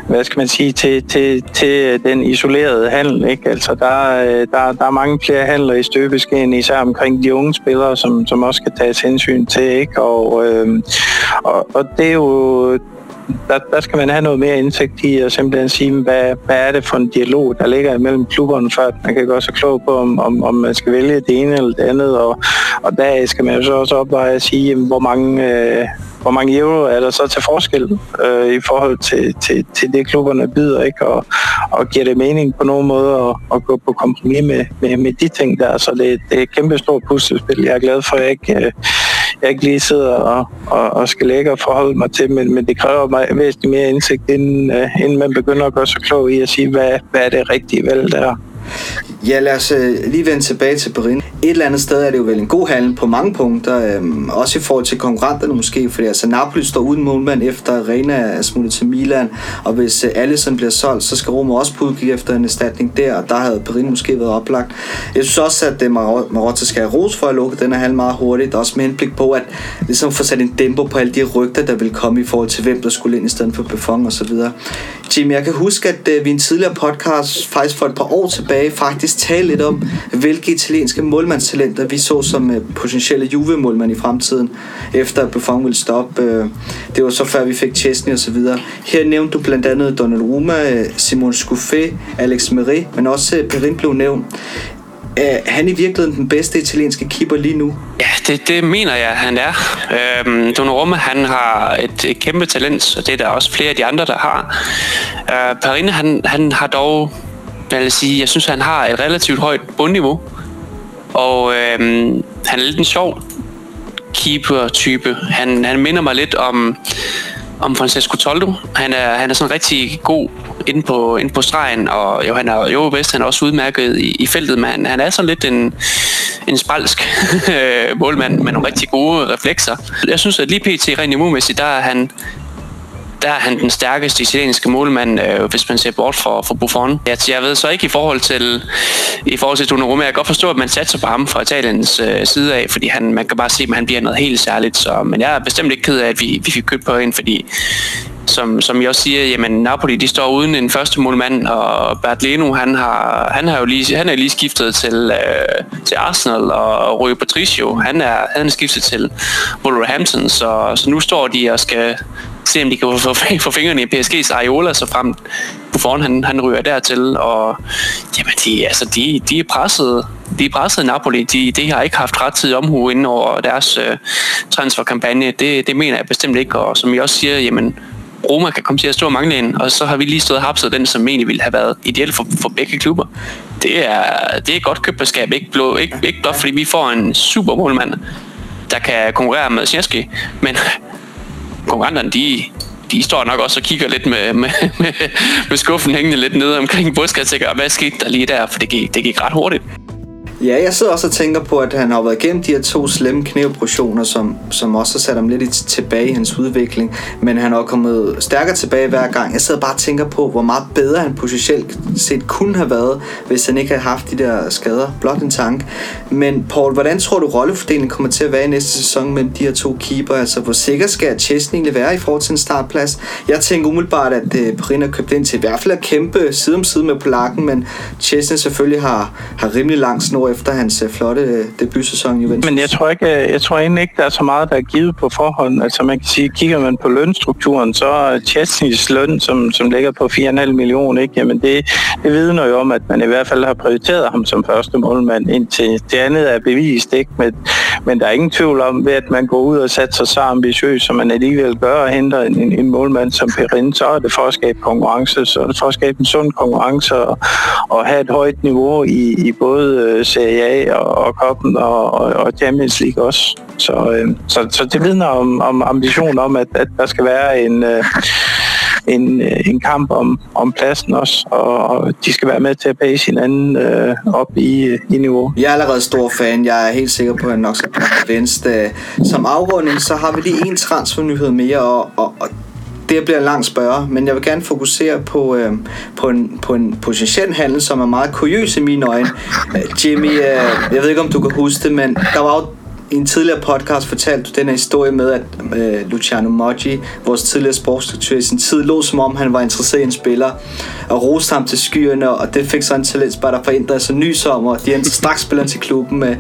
hvad skal man sige, til, til, til øh, den isolerede handel. Ikke? Altså, der, øh, der, der er mange flere handler i støbeskeen, især omkring de unge spillere, som, som også skal tages hensyn til. Ikke? Og, øh, og, og det er jo der, der skal man have noget mere indsigt i og simpelthen sige, hvad, hvad er det for en dialog, der ligger imellem klubberne, før at man kan gøre sig klog på, om, om, om man skal vælge det ene eller det andet. Og, og der skal man jo så også opveje at sige, jamen, hvor mange... Øh, hvor mange euro er der så til forskel øh, i forhold til, til, til det, klubberne byder, ikke? Og, og giver det mening på nogen måde at, at gå på kompromis med, med, med de ting der. Så det, det er et kæmpe stort puslespil. Jeg er glad for, at jeg ikke, øh, jeg ikke lige sidder og, og, og skal lægge og forholde mig til, men, men det kræver mig væsentligt mere indsigt, inden, uh, inden man begynder at gøre sig klog i at sige, hvad, hvad er det rigtige valg der. Ja, lad os øh, lige vende tilbage til Berin. Et eller andet sted er det jo vel en god handel på mange punkter, øh, også i forhold til konkurrenterne måske, fordi altså Napoli står uden målmand efter Arena er smuttet til Milan, og hvis øh, alle Allison bliver solgt, så skal Roma også på udkig efter en erstatning der, og der havde Berin måske været oplagt. Jeg synes også, at uh, Marotta skal have ros for at lukke den her handel meget hurtigt, også med henblik på at ligesom få sat en dæmper på alle de rygter, der vil komme i forhold til, hvem der skulle ind i stedet for Buffon og så videre. Jim, jeg kan huske, at øh, vi i en tidligere podcast, faktisk for et par år tilbage, faktisk tale lidt om, hvilke italienske målmandstalenter vi så som øh, potentielle Juve-målmand i fremtiden, efter at Buffon ville stoppe. Øh, det var så før vi fik Chesney og så videre. Her nævnte du blandt andet Donnarumma, øh, Simon Scuffet, Alex Meret, men også uh, Perin blev nævnt. Er han i virkeligheden den bedste italienske keeper lige nu? Ja, det, det mener jeg, han er. Øhm, Donnarumma, han har et, et kæmpe talent, og det er der også flere af de andre, der har. Øh, Perine, han, han har dog jeg vil sige, jeg synes, han har et relativt højt bundniveau. Og øh, han er lidt en sjov keeper-type. Han, han minder mig lidt om, om Francesco Toldo. Han er, han er sådan rigtig god inde på, inde på stregen, og jo, han er jo bedst, han er også udmærket i, i feltet, men han, han er sådan lidt en, en spralsk øh, målmand med nogle rigtig gode reflekser. Jeg synes, at lige pt. rent immunmæssigt, der er han, der er han den stærkeste italienske målmand, øh, hvis man ser bort fra, for Buffon. Jeg, jeg ved så ikke i forhold til i forhold til Donnarumma. Jeg kan godt forstå, at man satser på ham fra Italiens øh, side af, fordi han, man kan bare se, at han bliver noget helt særligt. Så, men jeg er bestemt ikke ked af, at vi, vi fik købt på en, fordi som, som jeg også siger, jamen Napoli de står uden en første målmand, og Bertleno han har, han har jo lige, han er lige skiftet til, øh, til Arsenal, og Rui Patricio han er, han er skiftet til Wolverhampton, så, så nu står de og skal se om de kan få, få fingrene i PSG's Areola, så frem Buffon han, han ryger dertil, og jamen de, altså de, de er presset. De er presset Napoli, de, de har ikke haft ret tid omhu inden over deres øh, transferkampagne, det, det mener jeg bestemt ikke, og som jeg også siger, jamen Roma kan komme til at stå og mangle en, og så har vi lige stået og hapset den, som egentlig ville have været ideelt for, for begge klubber. Det er, det er et godt købeskab, ikke, blå, ikke, ikke blot fordi vi får en super målmand, der kan konkurrere med Sjeski, men konkurrenterne, de, de står nok også og kigger lidt med, med, med, med skuffen hængende lidt nede omkring Busquets, og hvad skete der lige der, for det gik, det gik ret hurtigt. Ja, jeg sidder også og tænker på, at han har været igennem de her to slemme knæoperationer, som, som også har sat ham lidt tilbage i hans udvikling. Men han er kommet stærkere tilbage hver gang. Jeg sidder bare og tænker på, hvor meget bedre han potentielt set kunne have været, hvis han ikke havde haft de der skader. Blot en tank. Men Paul, hvordan tror du rollefordelingen kommer til at være i næste sæson mellem de her to keeper? Altså, hvor sikker skal Chesney egentlig være i forhold til en startplads? Jeg tænker umiddelbart, at øh, uh, Perin er købt ind til i hvert fald at kæmpe side om side med Polakken, men Chesney selvfølgelig har, har rimelig lang snor efter hans øh, flotte øh, debutsæson i Juventus. Men jeg tror, ikke, øh, jeg tror egentlig ikke, der er så meget, der er givet på forhånd. Altså man kan sige, kigger man på lønstrukturen, så er Chesneys løn, som, som ligger på 4,5 millioner, ikke? Jamen det, det vidner jo om, at man i hvert fald har prioriteret ham som første målmand indtil det andet er bevist, ikke? Men, men der er ingen tvivl om, ved at man går ud og sætter sig så ambitiøs, som man alligevel gør og henter en, en, en målmand som Perin, så er det for at skabe konkurrence, så er det for at skabe en sund konkurrence og, og have et højt niveau i, i både Serie A og, og Koppen og, og, og Champions League også. Så, øh, så, så det vidner om, om ambition om, at, at der skal være en, øh, en, øh, en kamp om, om pladsen også, og, og de skal være med til at pace hinanden øh, op i, øh, i niveau. Jeg er allerede stor fan. Jeg er helt sikker på, at han nok skal blive. Som afrunding, så har vi lige en transfernyhed mere, og, og, og det bliver en lang spørge, men jeg vil gerne fokusere på, øh, på, en, på en potentiel handel, som er meget kuriøs i mine øjne. Øh, Jimmy, øh, jeg ved ikke, om du kan huske det, men der var jo i en tidligere podcast fortalte du den her historie med, at øh, Luciano Moggi, vores tidligere sportsdirektør i sin tid, lå som om han var interesseret i en spiller, og roste ham til skyerne, og det fik så en talentspejder forændret sig nys om, og de endte straks spilleren til klubben. Med.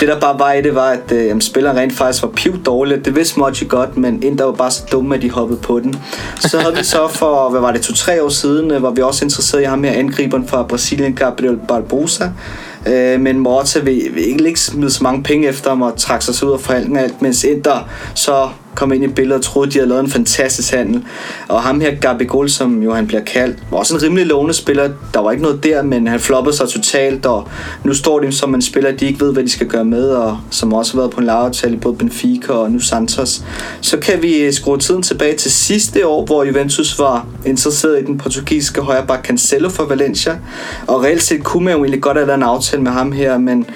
Det der bare var i det, var, at øh, jamen, spilleren rent faktisk var piv dårligt. Det vidste Moggi godt, men Inter var bare så dumme, at de hoppede på den. Så havde vi så for, hvad var det, to-tre år siden, øh, var vi også interesseret i ham her angriberen fra Brasilien, Gabriel Barbosa, Øh, men Morta vil, vil ikke smide så mange penge efter ham og trække sig ud af forhandlingen alt, mens Inter så kom ind i billedet og troede, de havde lavet en fantastisk handel. Og ham her, Gabi Gol, som jo han bliver kaldt, var også en rimelig lovende spiller. Der var ikke noget der, men han floppede sig totalt, og nu står de som en spiller, de ikke ved, hvad de skal gøre med, og som også har været på en lagaftale i både Benfica og nu Santos. Så kan vi øh, skrue tiden tilbage til sidste år, hvor Juventus var interesseret i den portugisiske højreback Cancelo for Valencia, og reelt set kunne man jo egentlig godt have lavet en aftale med ham her, men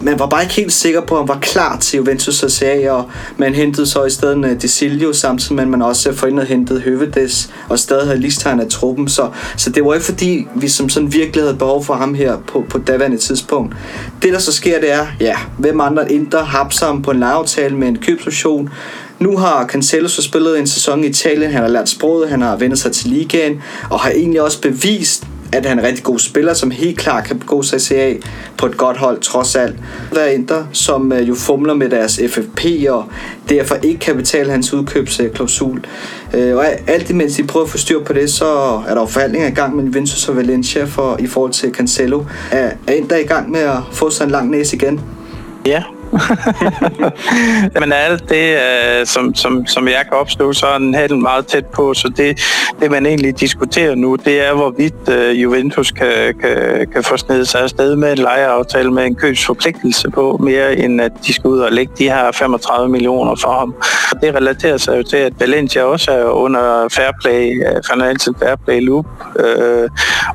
man var bare ikke helt sikker på, at han var klar til Juventus serie, og man hentede så i stedet Øh, uh, Desilio, samtidig med at man også får ind og hentede Høvedes, og stadig havde listegn af truppen. Så, så det var ikke fordi, vi som sådan virkelig havde behov for ham her på, på daværende tidspunkt. Det der så sker, det er, ja, hvem andre Inter Habsam på en lejeaftale med en købsoption, nu har Cancelo så spillet en sæson i Italien, han har lært sproget, han har vendt sig til ligaen, og har egentlig også bevist, at han er en rigtig god spiller, som helt klart kan begå sig i CA på et godt hold, trods alt. Der er Inter, som øh, jo fumler med deres FFP, og derfor ikke kan betale hans udkøbsklausul. Øh, og alt imens de prøver at få styr på det, så er der jo forhandlinger i gang med Vinicius og Valencia for, i forhold til Cancelo. Er, er Inter i gang med at få sig en lang næse igen? Ja, Men alt det, øh, som, som, som jeg kan opstå, så er den helt meget tæt på, så det, det man egentlig diskuterer nu, det er, hvorvidt øh, Juventus kan, kan, kan få snedet sig afsted med en lejeaftale med en købsforpligtelse på, mere end at de skal ud og lægge de her 35 millioner for ham. Og det relaterer sig jo til, at Valencia også er under fair play, øh, financial fair play loop, øh,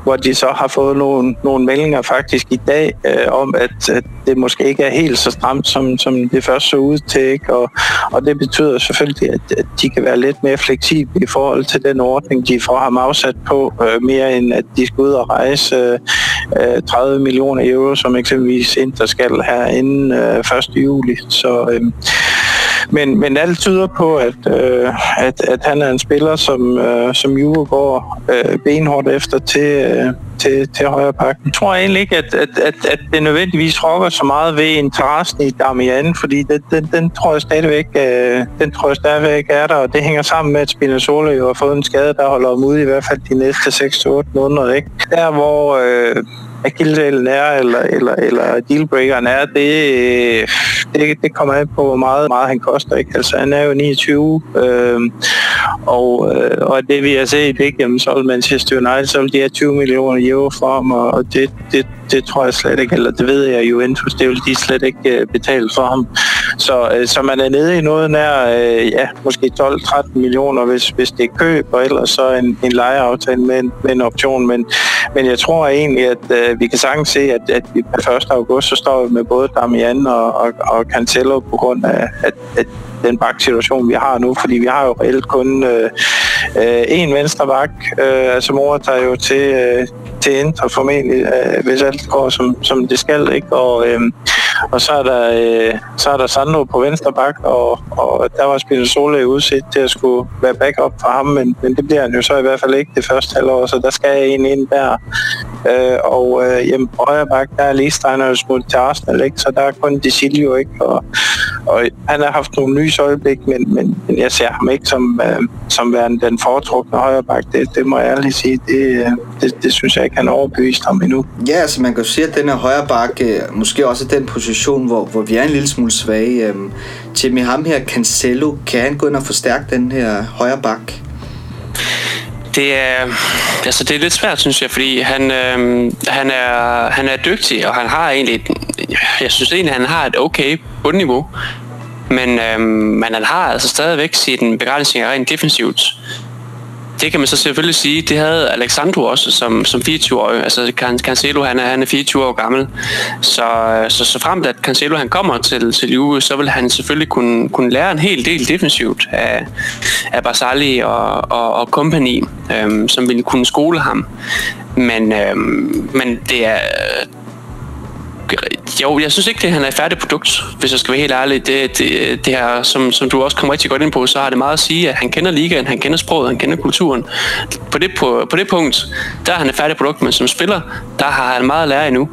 hvor de så har fået nogle, nogle meldinger faktisk i dag øh, om, at, at det måske ikke er helt så stramt, som, som det først så ud til. Ikke? Og, og det betyder selvfølgelig, at, at de kan være lidt mere fleksible i forhold til den ordning, de får ham afsat på, øh, mere end at de skal ud og rejse øh, øh 30 millioner euro, som eksempelvis Inter skal her inden øh, 1. juli. Så, øh, men, men alt tyder på, at, øh, at, at han er en spiller, som, øh, som Juve går øh, benhårdt efter til, øh, til, til højre pakken. Jeg tror egentlig ikke, at, at, at, at det nødvendigvis rokker så meget ved interessen i Damian, fordi det, den, den, tror jeg stadigvæk, øh, den tror jeg stadigvæk er der, og det hænger sammen med, at Spinazzola jo har fået en skade, der holder ham ude i hvert fald de næste 6-8 måneder. Ikke? Der, hvor øh, akillesælen er, eller, eller, eller dealbreakeren er, det, øh, det, det kommer an på, hvor meget, meget han koster. Ikke? Altså, han er jo 29, øh, og, øh, og det vi har set, ikke? Jamen, så vil Manchester United, så de her 20 millioner euro for ham, og det, det, det tror jeg slet ikke, eller det ved jeg, Juventus, det vil de slet ikke øh, betale for ham. Så, øh, så man er nede i noget nær, øh, ja, måske 12-13 millioner, hvis, hvis det er køb, og ellers så en, en lejeaftale med, med en option. Men, men jeg tror egentlig, at øh, vi kan sagtens se, at, at vi på 1. august, så står vi med både Damian og, og, og Cancelo på grund af, at, at den baksituation, vi har nu, fordi vi har jo reelt kun øh, øh, en venstre bak, øh, altså mor tager jo til, øh, til Inter formentlig, øh, hvis alt går som, som det skal, ikke? Og, øh, og så er der, øh, så er der Sandro på venstre bak, og, og der var Spinazzola udsigt til at skulle være backup for ham, men, men det bliver han jo så i hvert fald ikke det første halvår, så der skal en ind der. Øh, og øh, jamen, på højre bak, der er lige Steiner smuttet til Arsenal, ikke? så der er kun Desilio, ikke? Og, og han har haft nogle nye øjeblik, men, men, men jeg ser ham ikke som, øh, som værende den foretrukne højre bak. Det, det må jeg ærligt sige. Det, øh, det, det synes jeg ikke, han er overbevist om endnu. Ja, altså man kan jo sige, at den her højre bak øh, måske også er den position, hvor, hvor vi er en lille smule svage. Øh, til ham her, Cancelo, kan han gå ind og forstærke den her højre bak? Det er, altså det er lidt svært, synes jeg, fordi han, øh, han, er, han er dygtig, og han har egentlig, jeg synes egentlig, han har et okay bundniveau. Men, øh, men han har altså stadigvæk sine begrænsning rent defensivt det kan man så selvfølgelig sige, det havde Alexandro også som, som 24-årig. Altså Cancelo, han er, han er 24 år gammel. Så, så, så frem at Cancelo han kommer til, til Juve, så vil han selvfølgelig kunne, kunne lære en hel del defensivt af, af Barzali og, og, og company, øhm, som vil kunne skole ham. Men, øhm, men det er jo, jeg synes ikke, at han er et færdigt produkt, hvis jeg skal være helt ærlig. Det, det, det her, som, som du også kommer rigtig godt ind på, så har det meget at sige, at han kender ligaen, han kender sproget, han kender kulturen. På det, på, på det punkt, der er han et færdigt produkt, men som spiller, der har han meget at lære endnu.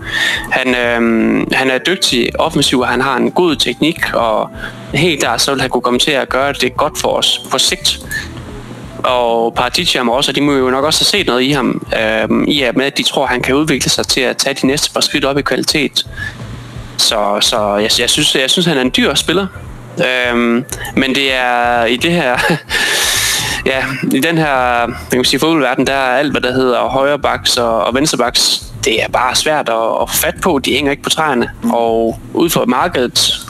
Han, øhm, han er dygtig offensiv, og han har en god teknik, og helt der, så vil han kunne komme til at gøre det godt for os på sigt og Paradicam også, og de må jo nok også have set noget i ham, øh, i og med, at de tror, at han kan udvikle sig til at tage de næste par skridt op i kvalitet. Så, så jeg, jeg, synes, jeg synes, han er en dyr spiller. Øhm, men det er i det her... ja, i den her man kan sige, fodboldverden, der er alt, hvad der hedder højreback og, og venstre det er bare svært at, at få fat på. De hænger ikke på træerne. Og ud fra markedet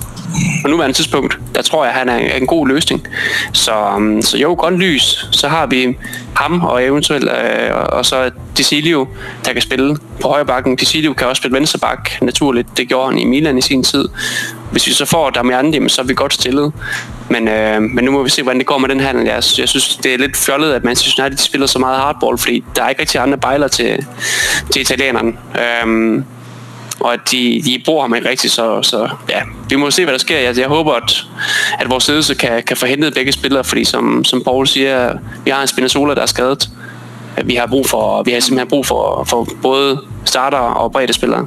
på nuværende tidspunkt, der tror jeg, at han er en god løsning. Så, øhm, så jo, godt lys, så har vi ham og eventuelt, øh, og så Desilio, der kan spille på højre bakken. Desilio kan også spille venstre bak, naturligt. Det gjorde han i Milan i sin tid. Hvis vi så får Damian, så er vi godt stillet. Men, øh, men nu må vi se, hvordan det går med den handel. Jeg, jeg synes, det er lidt fjollet, at Manchester United spiller så meget hardball, fordi der er ikke rigtig andre bejler til, til italienerne. Øh, og at de, de bruger ham ikke rigtigt, så, så ja, vi må se, hvad der sker. Jeg, jeg håber, at, at vores ledelse kan, kan forhindre begge spillere, fordi som, som Paul siger, vi har en Spinazzola, der er skadet. Vi har brug for, vi har simpelthen brug for, for både starter og bredde spillere.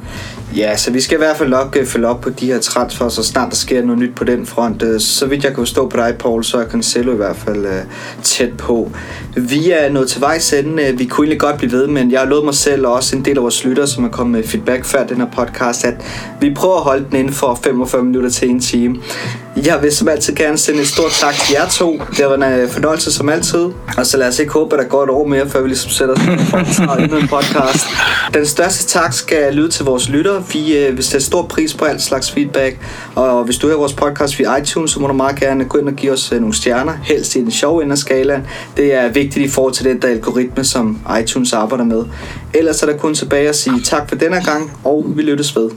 Ja, så vi skal i hvert fald nok uh, følge op på de her transfer, så snart der sker noget nyt på den front. Uh, så vidt jeg kan forstå på dig, Paul, så er Cancelo i hvert fald uh, tæt på. Vi er nået til vejs ende. Vi kunne egentlig godt blive ved, men jeg har lovet mig selv og også en del af vores lytter, som er kommet med feedback før den her podcast, at vi prøver at holde den inden for 45 minutter til en time. Jeg vil som altid gerne sende et stort tak til jer to. Det var en fornøjelse som altid. Og så lad os ikke håbe, at der går et år mere, før vi ligesom sætter os på en podcast. Den største tak skal lyde til vores lytter. Vi øh, vil sætte stor pris på alt slags feedback. Og hvis du hører vores podcast via iTunes, så må du meget gerne gå ind og give os øh, nogle stjerner. Helst i den sjove ende af skalaen. Det er vigtigt i forhold til den der algoritme, som iTunes arbejder med. Ellers er der kun tilbage at sige tak for denne gang, og vi lyttes ved.